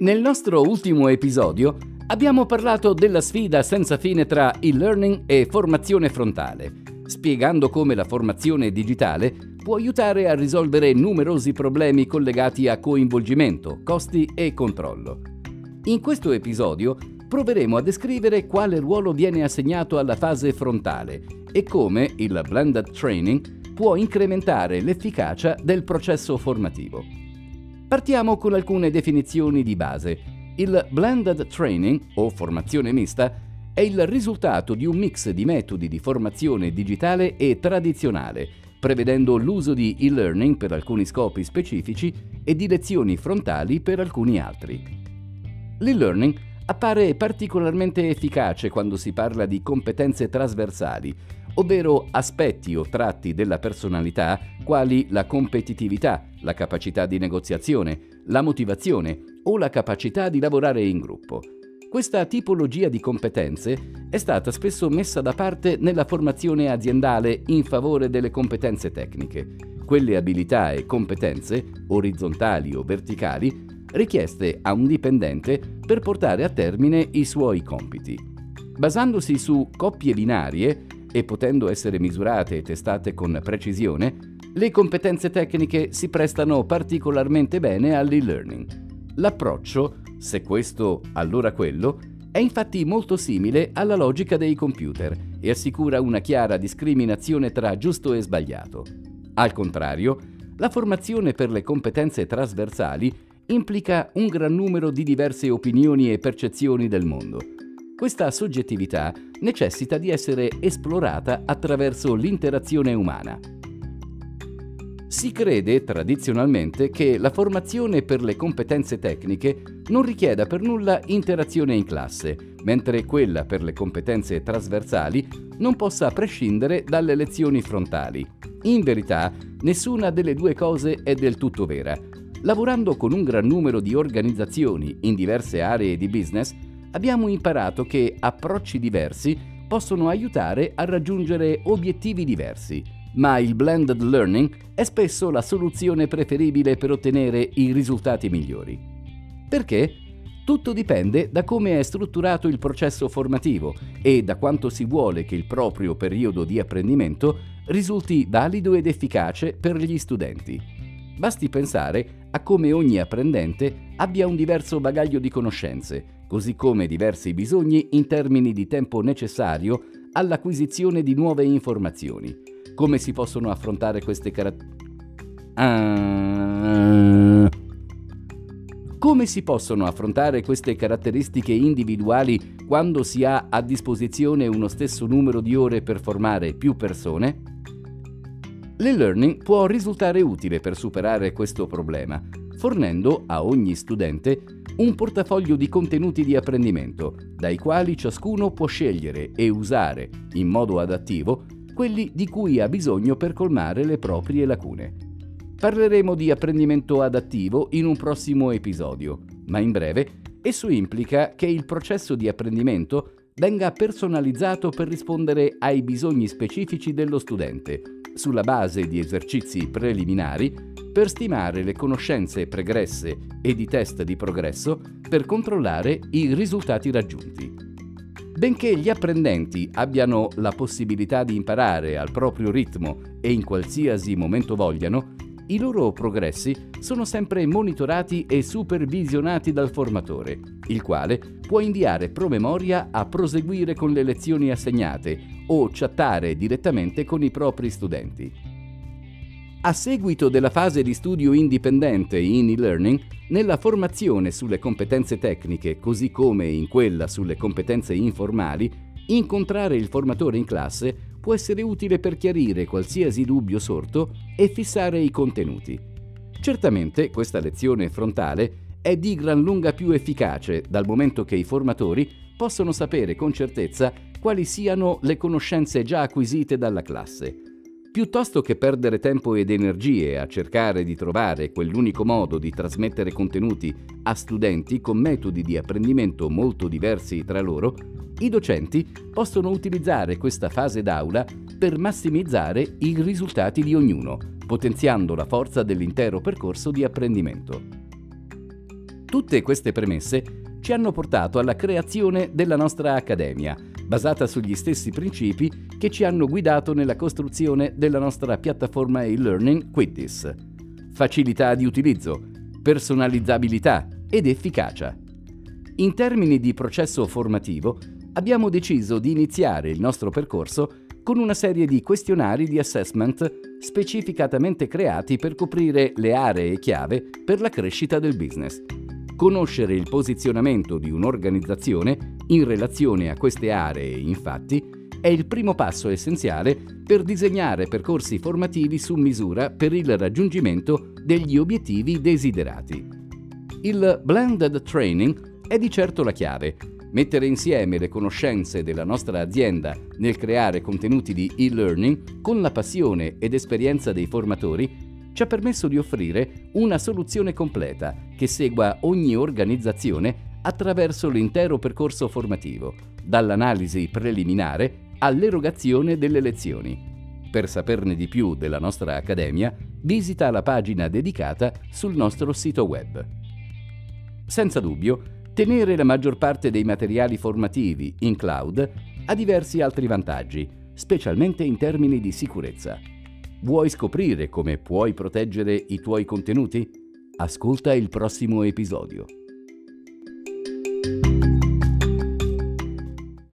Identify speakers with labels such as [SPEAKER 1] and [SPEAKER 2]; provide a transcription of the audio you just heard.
[SPEAKER 1] Nel nostro ultimo episodio abbiamo parlato della sfida senza fine tra e-learning e formazione frontale, spiegando come la formazione digitale può aiutare a risolvere numerosi problemi collegati a coinvolgimento, costi e controllo. In questo episodio proveremo a descrivere quale ruolo viene assegnato alla fase frontale e come il blended training può incrementare l'efficacia del processo formativo. Partiamo con alcune definizioni di base. Il blended training o formazione mista è il risultato di un mix di metodi di formazione digitale e tradizionale, prevedendo l'uso di e-learning per alcuni scopi specifici e di lezioni frontali per alcuni altri. L'e-learning appare particolarmente efficace quando si parla di competenze trasversali, ovvero aspetti o tratti della personalità quali la competitività, la capacità di negoziazione, la motivazione o la capacità di lavorare in gruppo. Questa tipologia di competenze è stata spesso messa da parte nella formazione aziendale in favore delle competenze tecniche, quelle abilità e competenze, orizzontali o verticali, richieste a un dipendente per portare a termine i suoi compiti. Basandosi su coppie binarie, e potendo essere misurate e testate con precisione, le competenze tecniche si prestano particolarmente bene all'e-learning. L'approccio, se questo allora quello, è infatti molto simile alla logica dei computer e assicura una chiara discriminazione tra giusto e sbagliato. Al contrario, la formazione per le competenze trasversali implica un gran numero di diverse opinioni e percezioni del mondo questa soggettività necessita di essere esplorata attraverso l'interazione umana. Si crede tradizionalmente che la formazione per le competenze tecniche non richieda per nulla interazione in classe, mentre quella per le competenze trasversali non possa prescindere dalle lezioni frontali. In verità, nessuna delle due cose è del tutto vera. Lavorando con un gran numero di organizzazioni in diverse aree di business, abbiamo imparato che approcci diversi possono aiutare a raggiungere obiettivi diversi, ma il blended learning è spesso la soluzione preferibile per ottenere i risultati migliori. Perché? Tutto dipende da come è strutturato il processo formativo e da quanto si vuole che il proprio periodo di apprendimento risulti valido ed efficace per gli studenti. Basti pensare a come ogni apprendente abbia un diverso bagaglio di conoscenze così come diversi bisogni in termini di tempo necessario all'acquisizione di nuove informazioni. Come si possono affrontare queste caratteristiche? Ah. Come si possono affrontare queste caratteristiche individuali quando si ha a disposizione uno stesso numero di ore per formare più persone? L'e-learning può risultare utile per superare questo problema, fornendo a ogni studente un portafoglio di contenuti di apprendimento, dai quali ciascuno può scegliere e usare, in modo adattivo, quelli di cui ha bisogno per colmare le proprie lacune. Parleremo di apprendimento adattivo in un prossimo episodio, ma in breve esso implica che il processo di apprendimento venga personalizzato per rispondere ai bisogni specifici dello studente, sulla base di esercizi preliminari per stimare le conoscenze pregresse e di test di progresso per controllare i risultati raggiunti. Benché gli apprendenti abbiano la possibilità di imparare al proprio ritmo e in qualsiasi momento vogliano, i loro progressi sono sempre monitorati e supervisionati dal formatore, il quale può inviare promemoria a proseguire con le lezioni assegnate o chattare direttamente con i propri studenti. A seguito della fase di studio indipendente in e-learning, nella formazione sulle competenze tecniche, così come in quella sulle competenze informali, incontrare il formatore in classe può essere utile per chiarire qualsiasi dubbio sorto e fissare i contenuti. Certamente questa lezione frontale è di gran lunga più efficace dal momento che i formatori possono sapere con certezza quali siano le conoscenze già acquisite dalla classe Piuttosto che perdere tempo ed energie a cercare di trovare quell'unico modo di trasmettere contenuti a studenti con metodi di apprendimento molto diversi tra loro, i docenti possono utilizzare questa fase d'aula per massimizzare i risultati di ognuno, potenziando la forza dell'intero percorso di apprendimento. Tutte queste premesse ci hanno portato alla creazione della nostra Accademia, basata sugli stessi principi che ci hanno guidato nella costruzione della nostra piattaforma e-learning Quittis. Facilità di utilizzo, personalizzabilità ed efficacia. In termini di processo formativo, abbiamo deciso di iniziare il nostro percorso con una serie di questionari di assessment specificatamente creati per coprire le aree chiave per la crescita del business. Conoscere il posizionamento di un'organizzazione in relazione a queste aree, infatti, è il primo passo essenziale per disegnare percorsi formativi su misura per il raggiungimento degli obiettivi desiderati. Il blended training è di certo la chiave Mettere insieme le conoscenze della nostra azienda nel creare contenuti di e-learning con la passione ed esperienza dei formatori ci ha permesso di offrire una soluzione completa che segua ogni organizzazione attraverso l'intero percorso formativo, dall'analisi preliminare all'erogazione delle lezioni. Per saperne di più della nostra accademia, visita la pagina dedicata sul nostro sito web. Senza dubbio, Tenere la maggior parte dei materiali formativi in cloud ha diversi altri vantaggi, specialmente in termini di sicurezza. Vuoi scoprire come puoi proteggere i tuoi contenuti? Ascolta il prossimo episodio.